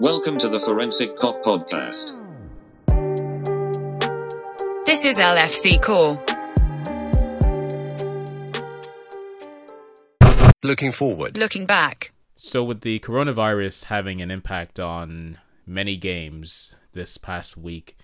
Welcome to the Forensic Kop Podcast. This is LFC Core. Looking forward. Looking back. So, with the coronavirus having an impact on many games this past week,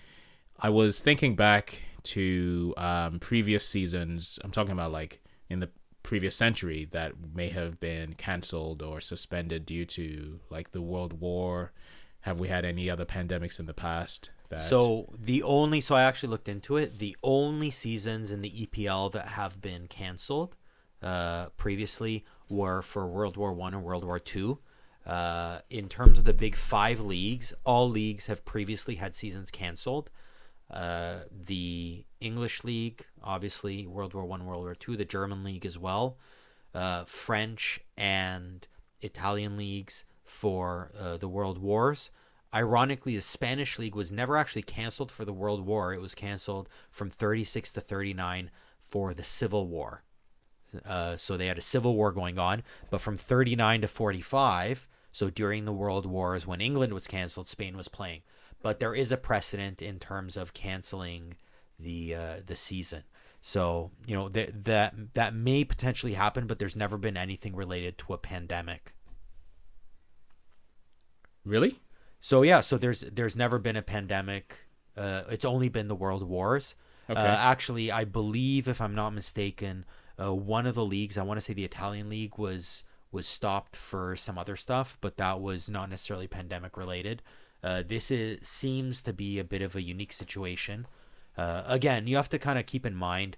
I was thinking back to um, previous seasons. I'm talking about like in the previous century that may have been cancelled or suspended due to like the World War. Have we had any other pandemics in the past? That... So the only so I actually looked into it. The only seasons in the EPL that have been canceled uh, previously were for World War One and World War Two. Uh, in terms of the big five leagues, all leagues have previously had seasons canceled. Uh, the English league, obviously World War One, World War Two, the German league as well, uh, French and Italian leagues for uh, the World Wars. Ironically, the Spanish league was never actually canceled for the World War. It was canceled from 36 to 39 for the Civil War. Uh, so they had a civil war going on, but from 39 to 45, so during the World Wars when England was canceled, Spain was playing but there is a precedent in terms of canceling the uh, the season. So you know that that that may potentially happen, but there's never been anything related to a pandemic. Really? So yeah, so there's there's never been a pandemic. Uh, it's only been the world wars. Okay. Uh, actually, I believe, if I'm not mistaken, uh, one of the leagues, I want to say the Italian league, was was stopped for some other stuff, but that was not necessarily pandemic related. Uh, this is seems to be a bit of a unique situation. Uh, again, you have to kind of keep in mind,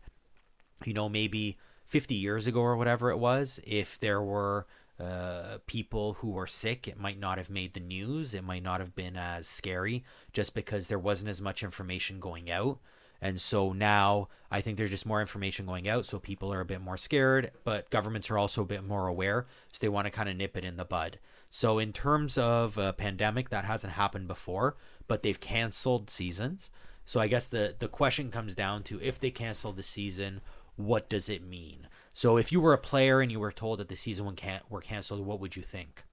you know, maybe 50 years ago or whatever it was, if there were uh, people who were sick, it might not have made the news. It might not have been as scary just because there wasn't as much information going out. And so now I think there's just more information going out, so people are a bit more scared, but governments are also a bit more aware, so they want to kind of nip it in the bud. So in terms of a pandemic, that hasn't happened before, but they've canceled seasons. So I guess the the question comes down to if they cancel the season, what does it mean? So if you were a player and you were told that the season can were canceled, what would you think?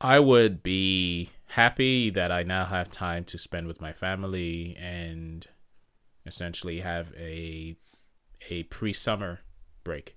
I would be happy that I now have time to spend with my family and essentially have a a pre-summer break.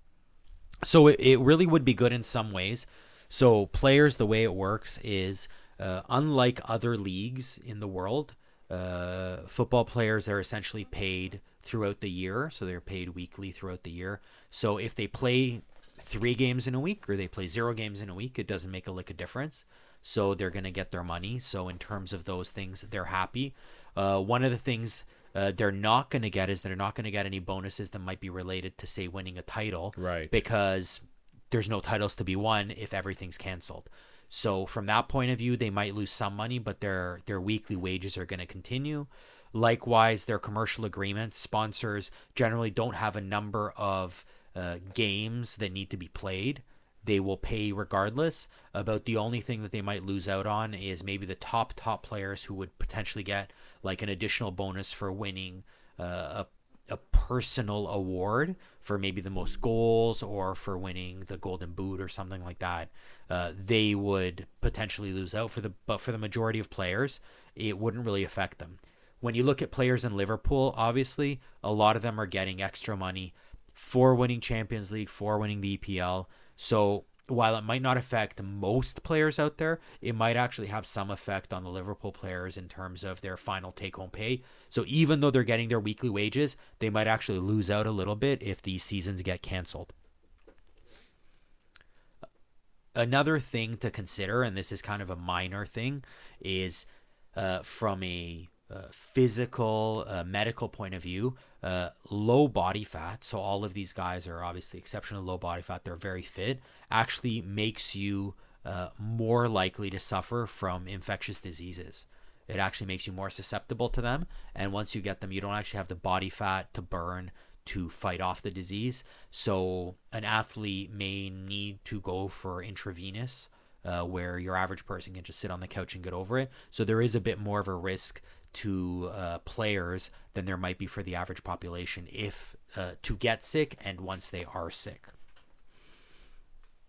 So it, it really would be good in some ways so players, the way it works is uh, unlike other leagues in the world, uh, football players are essentially paid throughout the year. So they're paid weekly throughout the year. So if they play three games in a week or they play zero games in a week, it doesn't make a lick of difference. So they're going to get their money. So in terms of those things, they're happy. Uh, one of the things uh, they're not going to get is they're not going to get any bonuses that might be related to say winning a title, right? Because there's no titles to be won if everything's canceled. So from that point of view, they might lose some money, but their their weekly wages are going to continue. Likewise, their commercial agreements, sponsors generally don't have a number of uh, games that need to be played. They will pay regardless. About the only thing that they might lose out on is maybe the top top players who would potentially get like an additional bonus for winning uh, a a personal award for maybe the most goals or for winning the golden boot or something like that uh, they would potentially lose out for the but for the majority of players it wouldn't really affect them. When you look at players in liverpool obviously a lot of them are getting extra money for winning champions league for winning the epl so while it might not affect most players out there, it might actually have some effect on the Liverpool players in terms of their final take home pay. So even though they're getting their weekly wages, they might actually lose out a little bit if these seasons get canceled. Another thing to consider, and this is kind of a minor thing, is uh, from a uh, physical, uh, medical point of view, uh, low body fat. So all of these guys are obviously exceptionally low body fat. They're very fit. Actually makes you uh, more likely to suffer from infectious diseases. It actually makes you more susceptible to them. And once you get them, you don't actually have the body fat to burn to fight off the disease. So an athlete may need to go for intravenous. Uh, where your average person can just sit on the couch and get over it. So there is a bit more of a risk to uh, players than there might be for the average population if uh, to get sick and once they are sick.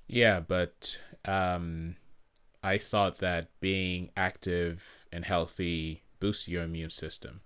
Yeah, but um, I thought that being active and healthy boosts your immune system.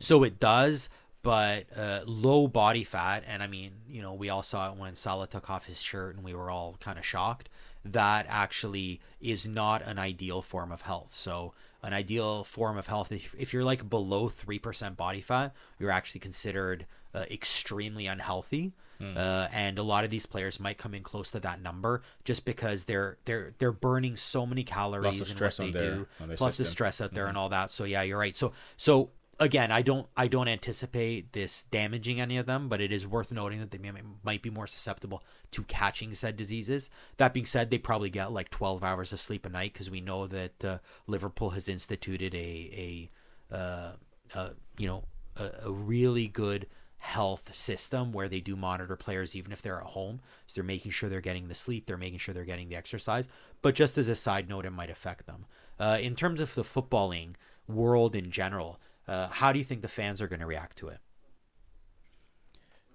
So it does, but uh, low body fat, and I mean, you know, we all saw it when Salah took off his shirt and we were all kind of shocked. That actually is not an ideal form of health. So, an ideal form of health, if, if you're like below 3% body fat, you're actually considered uh, extremely unhealthy. Uh, and a lot of these players might come in close to that number just because they're they're they're burning so many calories stress what they their- do, plus the stress out there and all that. So yeah, you're right. So so again, I don't I don't anticipate this damaging any of them, but it is worth noting that they may, might be more susceptible to catching said diseases. That being said, they probably get like 12 hours of sleep a night because we know that uh, Liverpool has instituted a a uh, uh, you know a, a really good health system where they do monitor players even if they're at home. So they're making sure they're getting the sleep they're making sure they're getting the exercise. But just as a side note it might affect them. Uh, in terms of the footballing world in general uh, how do you think the fans are going to react to it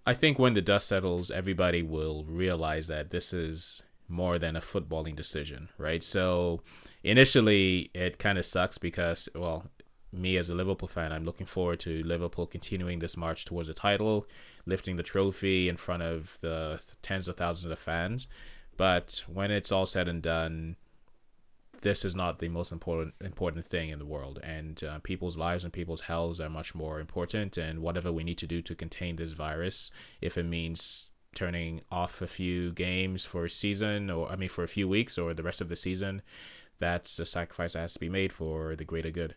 I think when the dust settles, everybody will realize that this is more than a footballing decision, right? So initially, it kind of sucks because, well, me as a Liverpool fan, I'm looking forward to Liverpool continuing this march towards the title, lifting the trophy in front of the tens of thousands of fans. But when it's all said and done, this is not the most important important thing in the world, and uh, people's lives and people's healths are much more important. And whatever we need to do to contain this virus, if it means turning off a few games for a season, or I mean for a few weeks or the rest of the season, that's a sacrifice that has to be made for the greater good.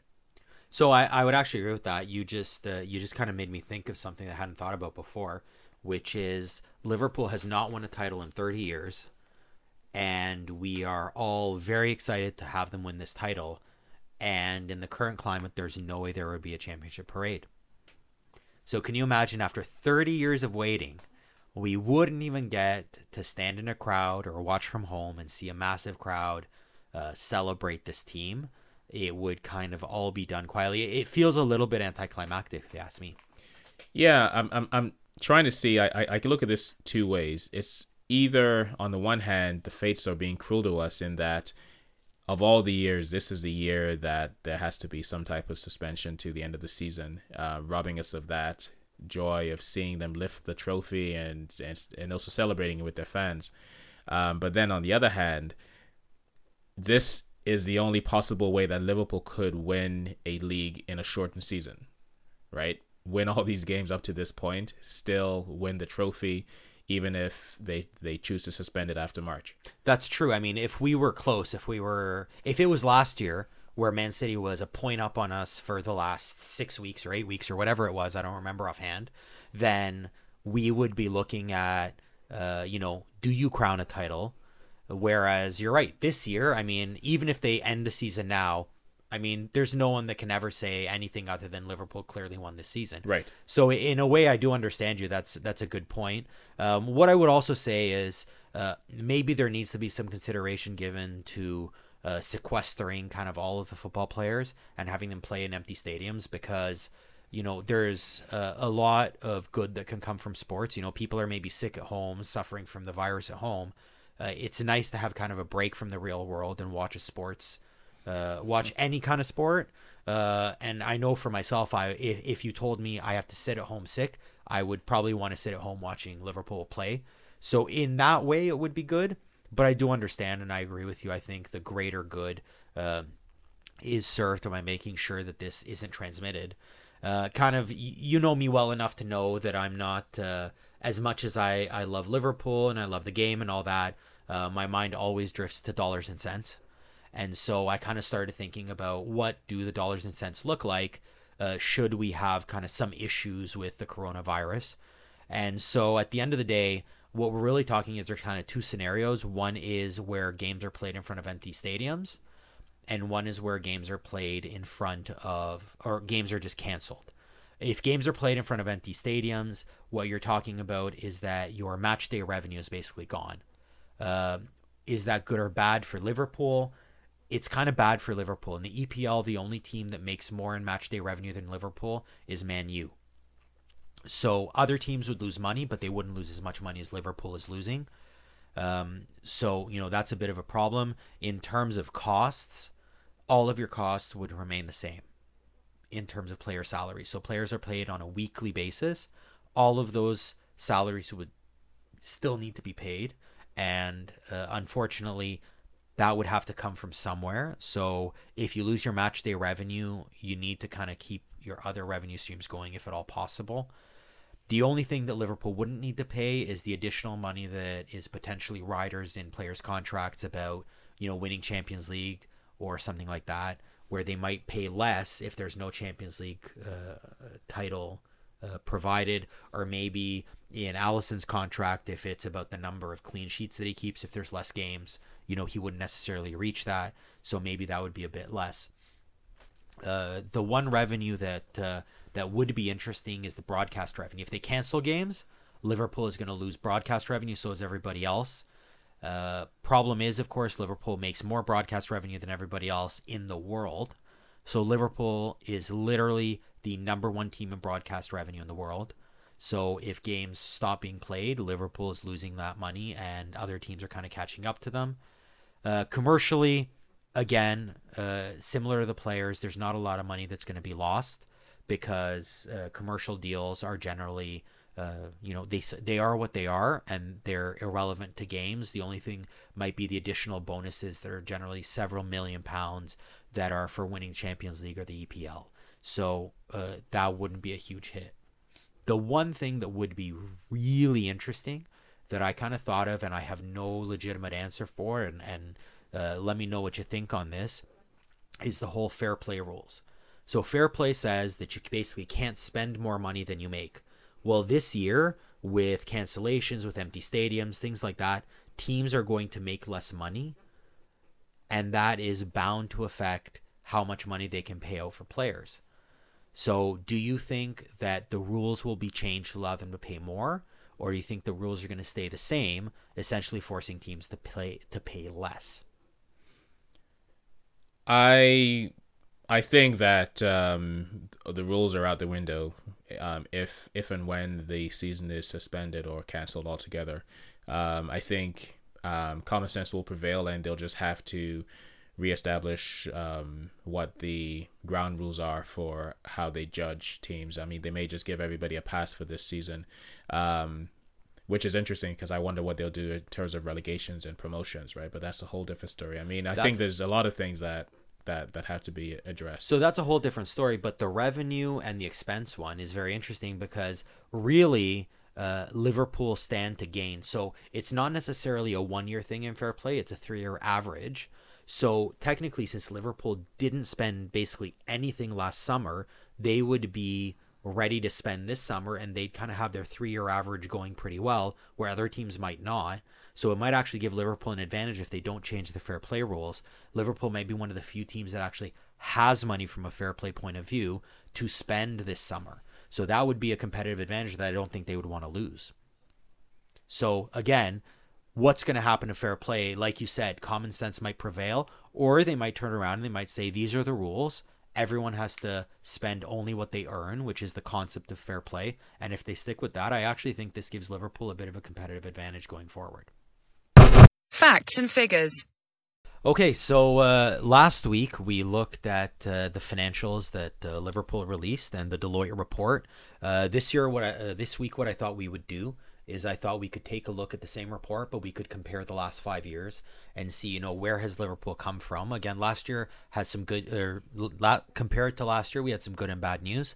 So I, I would actually agree with that. You just uh, you just kind of made me think of something that I hadn't thought about before, which is Liverpool has not won a title in 30 years, and we are all very excited to have them win this title. And in the current climate, there's no way there would be a championship parade. So can you imagine after 30 years of waiting, we wouldn't even get to stand in a crowd or watch from home and see a massive crowd uh, celebrate this team? It would kind of all be done quietly. It feels a little bit anticlimactic, if you ask me. Yeah, I'm I'm I'm trying to see. I, I I can look at this two ways. It's either on the one hand, the fates are being cruel to us in that of all the years, this is the year that there has to be some type of suspension to the end of the season, uh, robbing us of that joy of seeing them lift the trophy and and, and also celebrating it with their fans. Um, but then on the other hand, this is the only possible way that Liverpool could win a league in a shortened season, right? Win all these games up to this point, still win the trophy, even if they they choose to suspend it after March. That's true. I mean, if we were close, if we were, if it was last year where Man City was a point up on us for the last six weeks or eight weeks or whatever it was, I don't remember offhand, then we would be looking at, uh, you know, do you crown a title? Whereas you're right, this year, I mean, even if they end the season now, I mean, there's no one that can ever say anything other than Liverpool clearly won this season. Right. So in a way, I do understand you. That's that's a good point. Um, what I would also say is uh, maybe there needs to be some consideration given to uh, sequestering kind of all of the football players and having them play in empty stadiums because you know there's uh, a lot of good that can come from sports. You know, people are maybe sick at home, suffering from the virus at home. Uh, it's nice to have kind of a break from the real world and watch a sports uh, watch any kind of sport. Uh, and I know for myself, I if, if you told me I have to sit at home sick, I would probably want to sit at home watching Liverpool play. So in that way, it would be good. But I do understand, and I agree with you. I think the greater good um is served by making sure that this isn't transmitted. Uh, kind of, you know me well enough to know that I'm not uh, as much as I I love Liverpool and I love the game and all that. Uh, my mind always drifts to dollars and cents. And so I kind of started thinking about what do the dollars and cents look like uh, should we have kind of some issues with the coronavirus. And so at the end of the day, what we're really talking is there's kind of two scenarios. One is where games are played in front of empty stadiums, and one is where games are played in front of, or games are just canceled. If games are played in front of empty stadiums, what you're talking about is that your match day revenue is basically gone. Uh, is that good or bad for Liverpool? It's kind of bad for Liverpool. In the EPL, the only team that makes more in match day revenue than Liverpool is Man U. So other teams would lose money, but they wouldn't lose as much money as Liverpool is losing. Um, so you know that's a bit of a problem in terms of costs. All of your costs would remain the same in terms of player salaries. So players are paid on a weekly basis. All of those salaries would still need to be paid, and uh, unfortunately, that would have to come from somewhere. So if you lose your match day revenue, you need to kind of keep your other revenue streams going if at all possible. The only thing that Liverpool wouldn't need to pay is the additional money that is potentially riders in players' contracts about, you know, winning Champions League or something like that, where they might pay less if there's no Champions League uh, title uh, provided, or maybe in Alisson's contract, if it's about the number of clean sheets that he keeps, if there's less games, you know, he wouldn't necessarily reach that. So maybe that would be a bit less. Uh, the one revenue that uh, that would be interesting is the broadcast revenue. If they cancel games, Liverpool is going to lose broadcast revenue. So is everybody else. Uh, problem is, of course, Liverpool makes more broadcast revenue than everybody else in the world. So Liverpool is literally the number one team in broadcast revenue in the world. So if games stop being played, Liverpool is losing that money, and other teams are kind of catching up to them. Uh, commercially, again, uh, similar to the players, there's not a lot of money that's going to be lost because uh, commercial deals are generally, uh, you know, they they are what they are, and they're irrelevant to games. The only thing might be the additional bonuses that are generally several million pounds that are for winning Champions League or the EPL. So uh, that wouldn't be a huge hit. The one thing that would be really interesting that I kind of thought of and I have no legitimate answer for, and, and uh, let me know what you think on this, is the whole fair play rules. So, fair play says that you basically can't spend more money than you make. Well, this year, with cancellations, with empty stadiums, things like that, teams are going to make less money, and that is bound to affect how much money they can pay out for players. So, do you think that the rules will be changed to allow them to pay more? Or do you think the rules are going to stay the same, essentially forcing teams to play to pay less? I I think that um, the rules are out the window um, if if and when the season is suspended or canceled altogether. Um, I think um, common sense will prevail, and they'll just have to reestablish um, what the ground rules are for how they judge teams. I mean, they may just give everybody a pass for this season, um, which is interesting because I wonder what they'll do in terms of relegations and promotions, right? But that's a whole different story. I mean, I That's- think there's a lot of things that that that have to be addressed. So that's a whole different story. But the revenue and the expense one is very interesting because really. Uh, Liverpool stand to gain. So it's not necessarily a one year thing in fair play, it's a three year average. So technically, since Liverpool didn't spend basically anything last summer, they would be ready to spend this summer and they'd kind of have their three year average going pretty well, where other teams might not. So it might actually give Liverpool an advantage if they don't change the fair play rules. Liverpool may be one of the few teams that actually has money from a fair play point of view to spend this summer. So that would be a competitive advantage that I don't think they would want to lose. So again, what's going to happen to fair play? Like you said, common sense might prevail, or they might turn around and they might say these are the rules. Everyone has to spend only what they earn, which is the concept of fair play. And if they stick with that, I actually think this gives Liverpool a bit of a competitive advantage going forward. Facts and figures. Okay, so uh, last week we looked at uh, the financials that uh, Liverpool released and the Deloitte report. Uh, this year, what I, uh, this week, what I thought we would do is I thought we could take a look at the same report, but we could compare the last five years and see, you know, where has Liverpool come from. Again, last year had some good, or la- compared to last year, we had some good and bad news.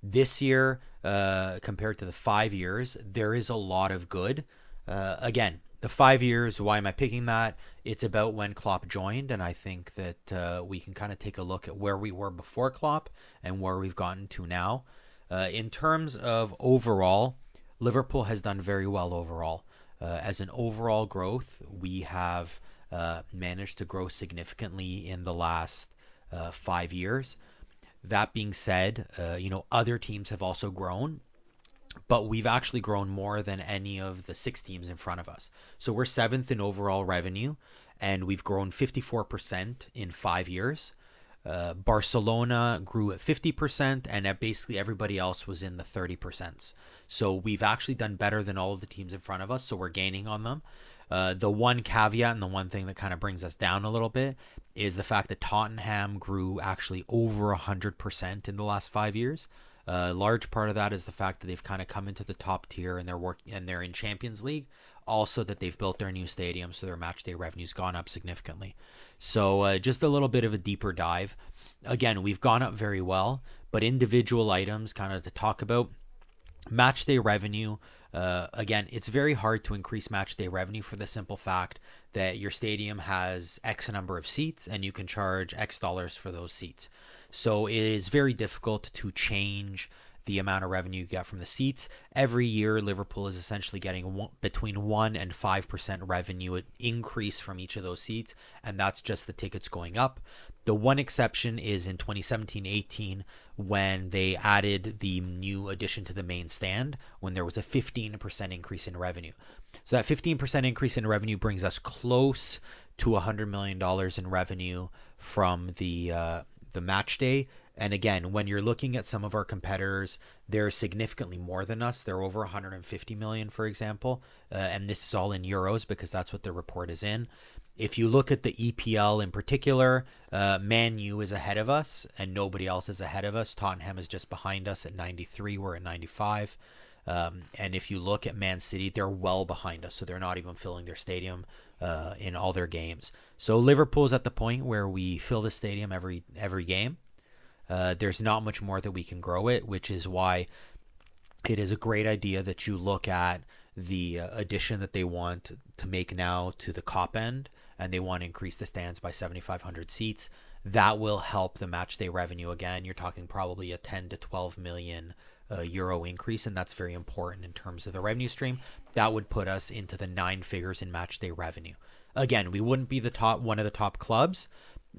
This year, uh, compared to the five years, there is a lot of good. Uh, again, the five years. Why am I picking that? It's about when Klopp joined, and I think that uh, we can kind of take a look at where we were before Klopp and where we've gotten to now. Uh, in terms of overall, Liverpool has done very well overall. Uh, as an overall growth, we have uh, managed to grow significantly in the last uh, five years. That being said, uh, you know other teams have also grown, but we've actually grown more than any of the six teams in front of us. So we're seventh in overall revenue, and we've grown 54% in five years. Uh, Barcelona grew at 50%, and at basically everybody else was in the 30%. So we've actually done better than all of the teams in front of us, so we're gaining on them. Uh, the one caveat and the one thing that kind of brings us down a little bit is the fact that Tottenham grew actually over 100% in the last five years. A large part of that is the fact that they've kind of come into the top tier and they're working and they're in Champions League. Also, that they've built their new stadium, so their match day revenue's gone up significantly. So, uh, just a little bit of a deeper dive. Again, we've gone up very well, but individual items, kind of to talk about. Match day revenue. Uh, again, it's very hard to increase match day revenue for the simple fact that your stadium has X number of seats and you can charge X dollars for those seats. So it is very difficult to change the amount of revenue you get from the seats. Every year, Liverpool is essentially getting one, between 1 and 5% revenue increase from each of those seats, and that's just the tickets going up. The one exception is in 2017 18 when they added the new addition to the main stand, when there was a 15% increase in revenue. So that 15% increase in revenue brings us close to $100 million in revenue from the. Uh, the match day and again, when you're looking at some of our competitors, they're significantly more than us. They're over 150 million, for example, uh, and this is all in euros because that's what the report is in. If you look at the EPL in particular, uh, Man U is ahead of us, and nobody else is ahead of us. Tottenham is just behind us at 93. We're at 95. Um, and if you look at Man City, they're well behind us, so they're not even filling their stadium uh, in all their games. So Liverpool's at the point where we fill the stadium every every game. Uh, there's not much more that we can grow it, which is why it is a great idea that you look at the uh, addition that they want to make now to the Kop end, and they want to increase the stands by 7,500 seats. That will help the match day revenue again. You're talking probably a 10 to 12 million uh, euro increase, and that's very important in terms of the revenue stream. That would put us into the nine figures in match day revenue. Again, we wouldn't be the top one of the top clubs,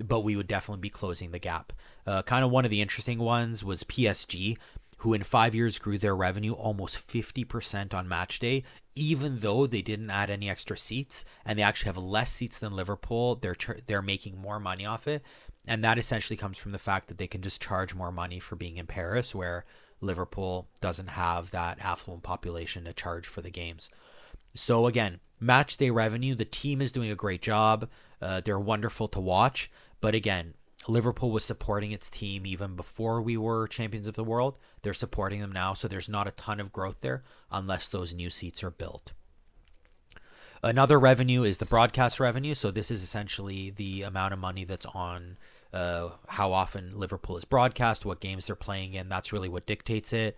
but we would definitely be closing the gap. Uh, kind of one of the interesting ones was PSG, who in five years grew their revenue almost 50% on match day, even though they didn't add any extra seats and they actually have less seats than Liverpool. They're they're making more money off it, and that essentially comes from the fact that they can just charge more money for being in Paris, where Liverpool doesn't have that affluent population to charge for the games. So again, match day revenue, the team is doing a great job. Uh, they're wonderful to watch. But again, Liverpool was supporting its team even before we were champions of the world. They're supporting them now, so there's not a ton of growth there unless those new seats are built. Another revenue is the broadcast revenue. So this is essentially the amount of money that's on uh, how often Liverpool is broadcast, what games they're playing in. That's really what dictates it.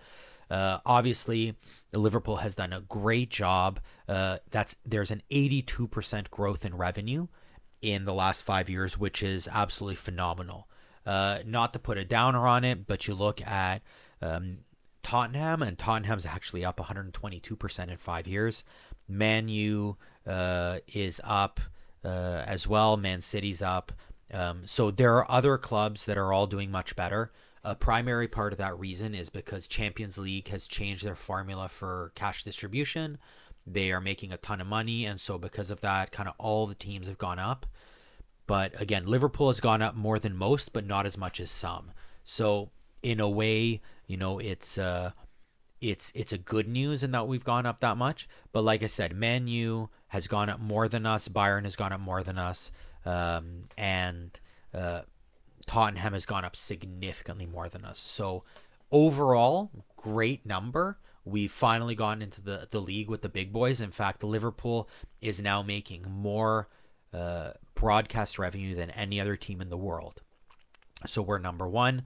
Uh, obviously, Liverpool has done a great job. Uh, that's there's an 82% growth in revenue in the last five years, which is absolutely phenomenal. Uh, not to put a downer on it, but you look at um, Tottenham, and Tottenham's actually up 122% in five years. Man U uh, is up uh, as well. Man City's up. Um, so there are other clubs that are all doing much better. A primary part of that reason is because Champions League has changed their formula for cash distribution. They are making a ton of money, and so because of that, kind of all the teams have gone up. But again, Liverpool has gone up more than most, but not as much as some. So in a way, you know, it's uh, it's it's a good news in that we've gone up that much. But like I said, Man U has gone up more than us. Bayern has gone up more than us, um, and uh, Tottenham has gone up significantly more than us. So overall, great number we've finally gotten into the, the league with the big boys. In fact, Liverpool is now making more uh, broadcast revenue than any other team in the world. So we're number one.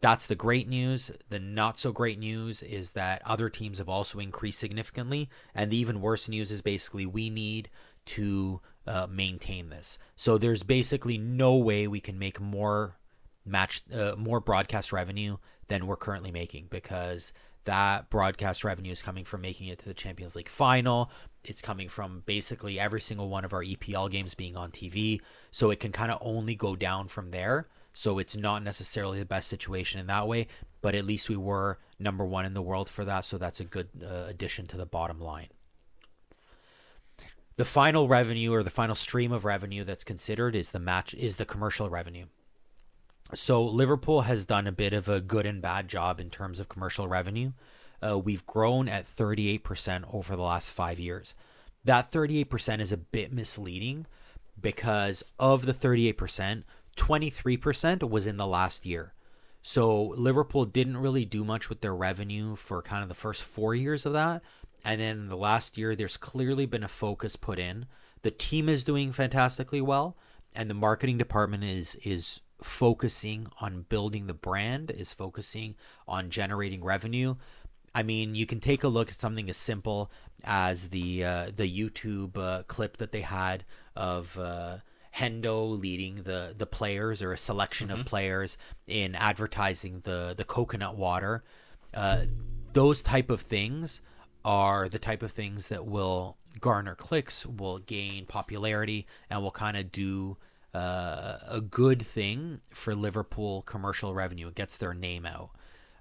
That's the great news. The not so great news is that other teams have also increased significantly. And the even worse news is basically we need to uh, maintain this. So there's basically no way we can make more match, uh, more broadcast revenue than we're currently making because that broadcast revenue is coming from making it to the Champions League final. It's coming from basically every single one of our EPL games being on TV. So it can kind of only go down from there. So it's not necessarily the best situation in that way, but at least we were number one in the world for that. So that's a good uh, addition to the bottom line. The final revenue or the final stream of revenue that's considered is the match is the commercial revenue. So Liverpool has done a bit of a good and bad job in terms of commercial revenue. Uh, we've grown at 38% over the last five years. That 38% is a bit misleading because of the 38%, 23% was in the last year. So Liverpool didn't really do much with their revenue for kind of the first four years of that. And then the last year, there's clearly been a focus put in. The team is doing fantastically well, and the marketing department is is focusing on building the brand, is focusing on generating revenue. I mean, you can take a look at something as simple as the uh, the YouTube uh, clip that they had of uh, Hendo leading the the players or a selection mm-hmm. of players in advertising the the coconut water. Uh, those type of things are the type of things that will garner clicks, will gain popularity, and will kind of do uh, a good thing for Liverpool commercial revenue. It gets their name out.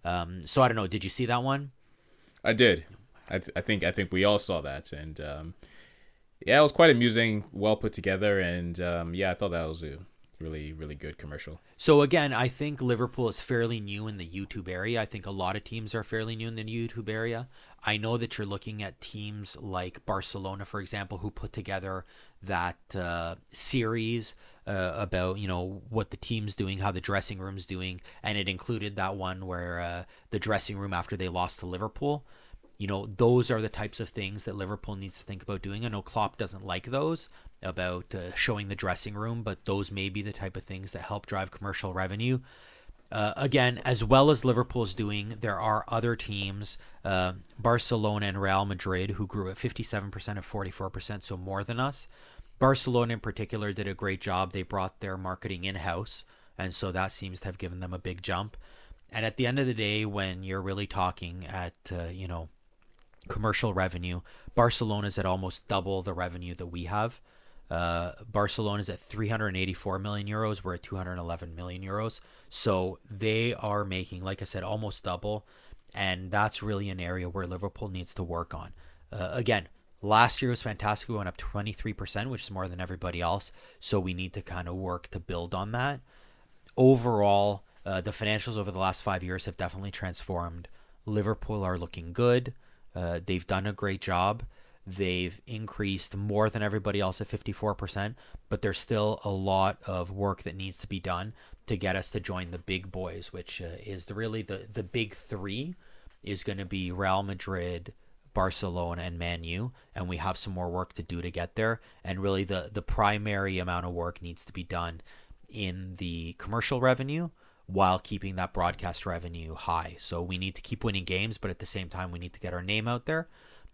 Um, so I don't know. Did you see that one? I did. I, th- I think I think we all saw that, and um, yeah, it was quite amusing, well put together, and um, yeah, I thought that was a really really good commercial. So again, I think Liverpool is fairly new in the YouTube area. I think a lot of teams are fairly new in the YouTube area. I know that you're looking at teams like Barcelona, for example, who put together that uh, series uh, about you know what the team's doing, how the dressing room's doing, and it included that one where uh, the dressing room after they lost to Liverpool. You know, those are the types of things that Liverpool needs to think about doing. I know Klopp doesn't like those about uh, showing the dressing room, but those may be the type of things that help drive commercial revenue. Uh, again, as well as Liverpool's doing, there are other teams, uh, Barcelona and Real Madrid, who grew at 57% and 44%, so more than us. Barcelona in particular did a great job. They brought their marketing in house, and so that seems to have given them a big jump. And at the end of the day, when you're really talking at, uh, you know, commercial revenue, Barcelona's at almost double the revenue that we have. Uh, Barcelona is at 384 million euros. We're at 211 million euros. So they are making, like I said, almost double. And that's really an area where Liverpool needs to work on. Uh, again, last year was fantastic. We went up 23%, which is more than everybody else. So we need to kind of work to build on that. Overall, uh, the financials over the last five years have definitely transformed. Liverpool are looking good. Uh, they've done a great job. They've increased more than everybody else at 54%, but there's still a lot of work that needs to be done to get us to join the big boys, which uh, is the, really the, the big three is going to be Real Madrid, Barcelona, and Man U, and we have some more work to do to get there. And really, the the primary amount of work needs to be done in the commercial revenue while keeping that broadcast revenue high. So we need to keep winning games, but at the same time, we need to get our name out there.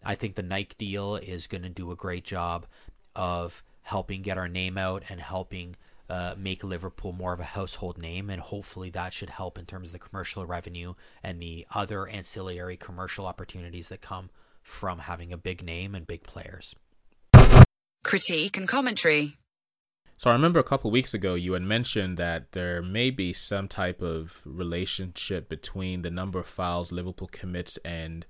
I think the Nike deal is going to do a great job of helping get our name out and helping uh, make Liverpool more of a household name. And hopefully that should help in terms of the commercial revenue and the other ancillary commercial opportunities that come from having a big name and big players. Critique and commentary. So I remember a couple weeks ago you had mentioned that there may be some type of relationship between the number of fouls Liverpool commits and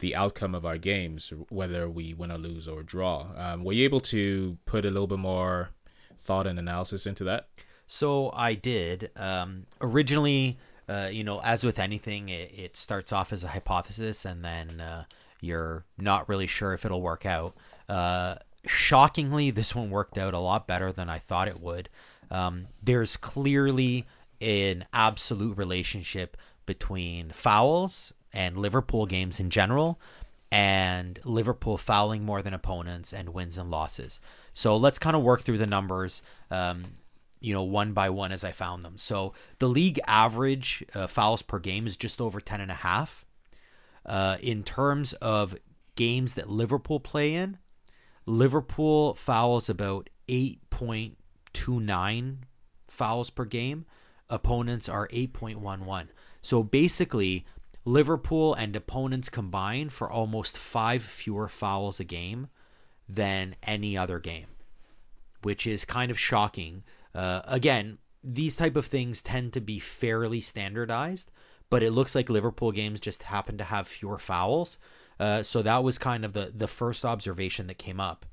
the outcome of our games, whether we win or lose or draw. Um, were you able to put a little bit more thought and analysis into that? So I did. Um, originally, uh, you know, as with anything, it, it, starts off as a hypothesis, and then uh, you're not really sure if it'll work out. Uh, shockingly, this one worked out a lot better than I thought it would. Um, there's clearly an absolute relationship between fouls and Liverpool games in general, and Liverpool fouling more than opponents and wins and losses. So let's kind of work through the numbers. Um, you know, one by one as I found them. So the league average uh, fouls per game is just over 10 and a half. Uh, in terms of games that Liverpool play in, Liverpool fouls about 8.29 fouls per game. Opponents are 8.11. So basically, Liverpool and opponents combine for almost five fewer fouls a game than any other game, which is kind of shocking. Uh, again, these type of things tend to be fairly standardized, but it looks like Liverpool games just happen to have fewer fouls. Uh, so that was kind of the the first observation that came up.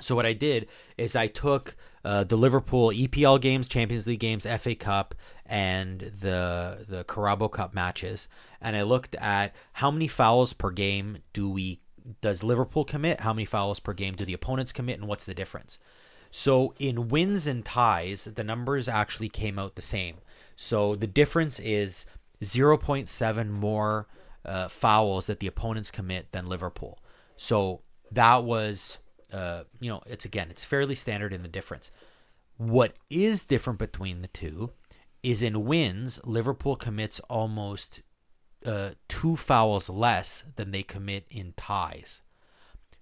So what I did is I took uh, the Liverpool EPL games, Champions League games, FA Cup, and the the Carabao Cup matches, and I looked at how many fouls per game do we does Liverpool commit, how many fouls per game do the opponents commit, and what's the difference. So in wins and ties, the numbers actually came out the same. So the difference is 0.7 more uh, fouls that the opponents commit than Liverpool. So that was, uh, you know, it's again, it's fairly standard in the difference. What is different between the two is in wins, Liverpool commits almost uh, two fouls less than they commit in ties.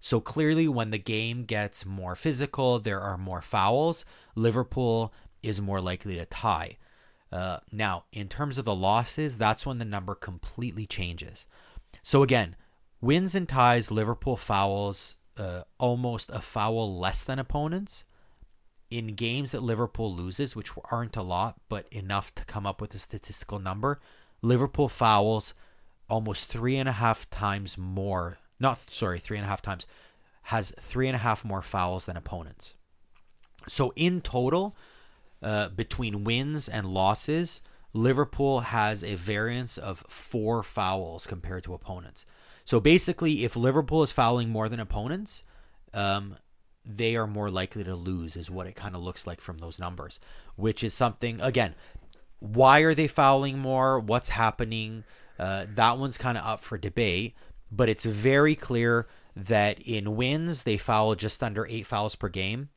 So clearly, when the game gets more physical, there are more fouls. Liverpool is more likely to tie. Uh, now, in terms of the losses, that's when the number completely changes. So again, wins and ties, Liverpool fouls uh, almost a foul less than opponents. In games that Liverpool loses, which aren't a lot, but enough to come up with a statistical number, Liverpool fouls almost three and a half times more. Not sorry, three and a half times has three and a half more fouls than opponents. So in total, uh, between wins and losses, Liverpool has a variance of four fouls compared to opponents. So basically, if Liverpool is fouling more than opponents, um, they are more likely to lose, is what it kind of looks like from those numbers, which is something, again, why are they fouling more? What's happening? Uh, that one's kind of up for debate, but it's very clear that in wins, they foul just under eight fouls per game.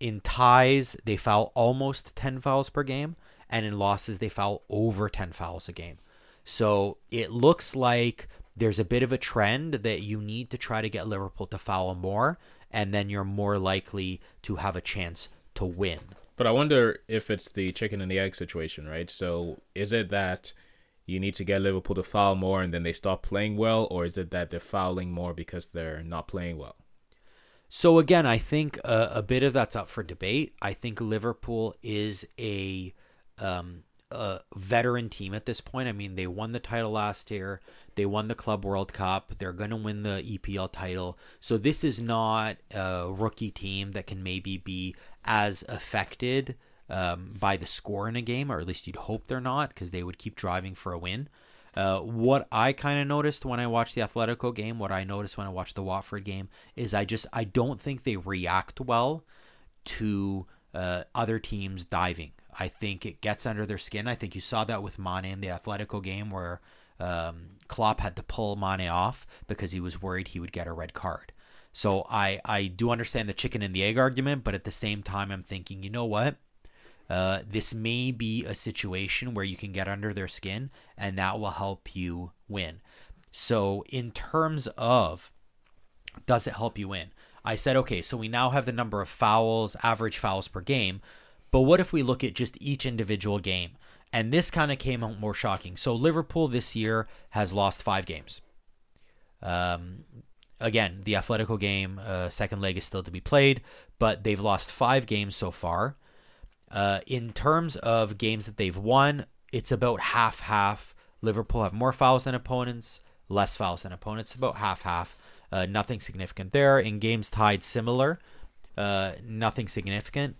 In ties, they foul almost 10 fouls per game. And in losses, they foul over 10 fouls a game. So it looks like there's a bit of a trend that you need to try to get Liverpool to foul more, and then you're more likely to have a chance to win. But I wonder if it's the chicken and the egg situation, right? So is it that you need to get Liverpool to foul more and then they stop playing well, or is it that they're fouling more because they're not playing well? So again, I think a, a bit of that's up for debate. I think Liverpool is a um, a veteran team at this point. I mean, they won the title last year. They won the Club World Cup. They're going to win the EPL title. So this is not a rookie team that can maybe be as affected um, by the score in a game, or at least you'd hope they're not, because they would keep driving for a win. Uh, what I kind of noticed when I watched the Atletico game, what I noticed when I watched the Watford game, is I just I don't think they react well to uh, other teams diving. I think it gets under their skin. I think you saw that with Mane in the Atletico game where um, Klopp had to pull Mane off because he was worried he would get a red card. So I I do understand the chicken and the egg argument, but at the same time I'm thinking, you know what? Uh, this may be a situation where you can get under their skin and that will help you win. So, in terms of does it help you win? I said, okay, so we now have the number of fouls, average fouls per game, but what if we look at just each individual game? And this kind of came out more shocking. So, Liverpool this year has lost five games. Um, again, the Atletico game, uh, second leg is still to be played, but they've lost five games so far. Uh, in terms of games that they've won, it's about half half. Liverpool have more fouls than opponents, less fouls than opponents, about half half. Uh, nothing significant there. In games tied, similar. Uh, nothing significant.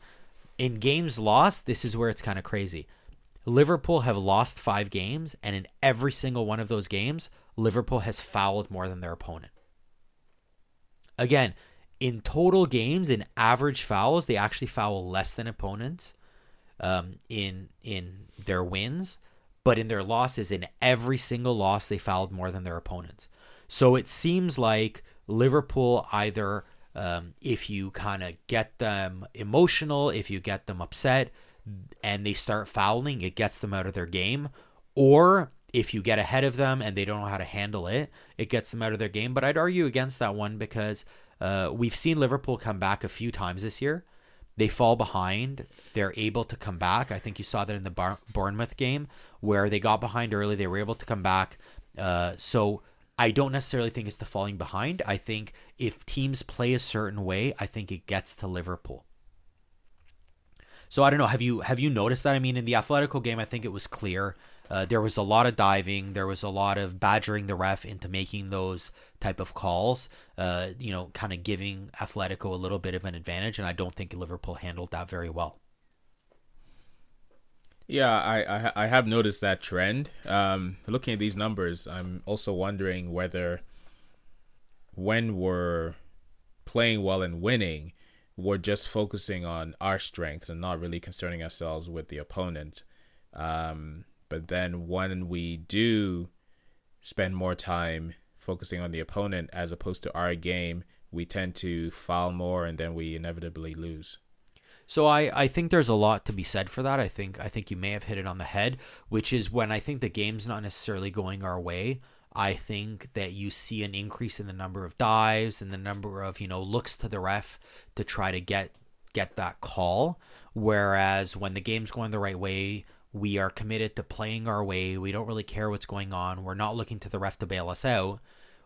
In games lost, this is where it's kind of crazy. Liverpool have lost five games, and in every single one of those games, Liverpool has fouled more than their opponent. Again, in total games, in average fouls, they actually foul less than opponents um, in in their wins, but in their losses, in every single loss, they fouled more than their opponents. So it seems like Liverpool either, um, if you kind of get them emotional, if you get them upset, and they start fouling, it gets them out of their game, or if you get ahead of them and they don't know how to handle it, it gets them out of their game. But I'd argue against that one because uh, we've seen Liverpool come back a few times this year they fall behind, they're able to come back. I think you saw that in the Bar- Bournemouth game where they got behind early, they were able to come back. Uh, so I don't necessarily think it's the falling behind. I think if teams play a certain way, I think it gets to Liverpool. So I don't know. Have you have you noticed that? I mean, in the Atletico game, I think it was clear Uh, there was a lot of diving. There was a lot of badgering the ref into making those type of calls. Uh, you know, kind of giving Atletico a little bit of an advantage, and I don't think Liverpool handled that very well. Yeah, I, I, I have noticed that trend. Um, looking at these numbers, I'm also wondering whether when we're playing well and winning, we're just focusing on our strengths and not really concerning ourselves with the opponent. Um, but then when we do spend more time focusing on the opponent as opposed to our game, we tend to foul more and then we inevitably lose. So I, I think there's a lot to be said for that. I think I think you may have hit it on the head, which is when I think the game's not necessarily going our way. I think that you see an increase in the number of dives and the number of, you know, looks to the ref to try to get get that call. Whereas when the game's going the right way, we are committed to playing our way. We don't really care what's going on. We're not looking to the ref to bail us out.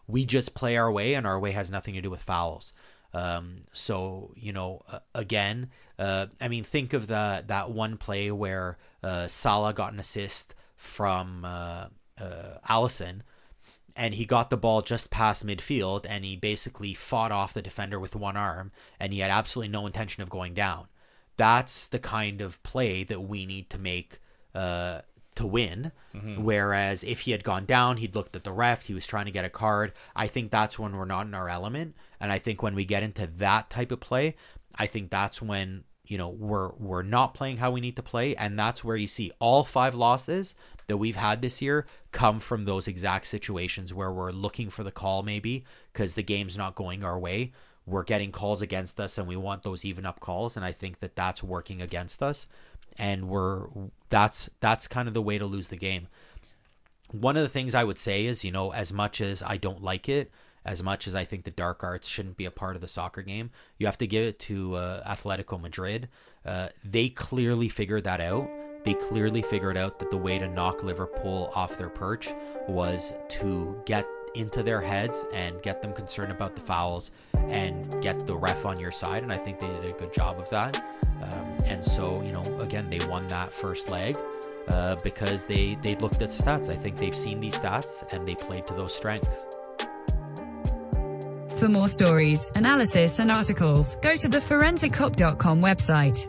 We just play our way, and our way has nothing to do with fouls. Um, so you know, uh, again, uh, I mean, think of the that one play where uh, Salah got an assist from uh, uh, Alisson, and he got the ball just past midfield, and he basically fought off the defender with one arm, and he had absolutely no intention of going down. That's the kind of play that we need to make uh, to win. Mm-hmm. Whereas if he had gone down, he'd looked at the ref, he was trying to get a card. I think that's when we're not in our element. And I think when we get into that type of play, I think that's when you know we're we're not playing how we need to play and that's where you see all five losses that we've had this year come from those exact situations where we're looking for the call maybe because the game's not going our way we're getting calls against us and we want those even up calls and i think that that's working against us and we're that's that's kind of the way to lose the game. One of the things I would say is, you know, as much as I don't like it, as much as I think the dark arts shouldn't be a part of the soccer game, you have to give it to uh, Atletico Madrid. Uh, they clearly figured that out. They clearly figured out that the way to knock Liverpool off their perch was to get into their heads and get them concerned about the fouls and get the ref on your side. And I think they did a good job of that. Um, and so, you know, again, they won that first leg uh, because they, they looked at the stats. I think they've seen these stats and they played to those strengths. For more stories, analysis, and articles, go to the forensickop.com website.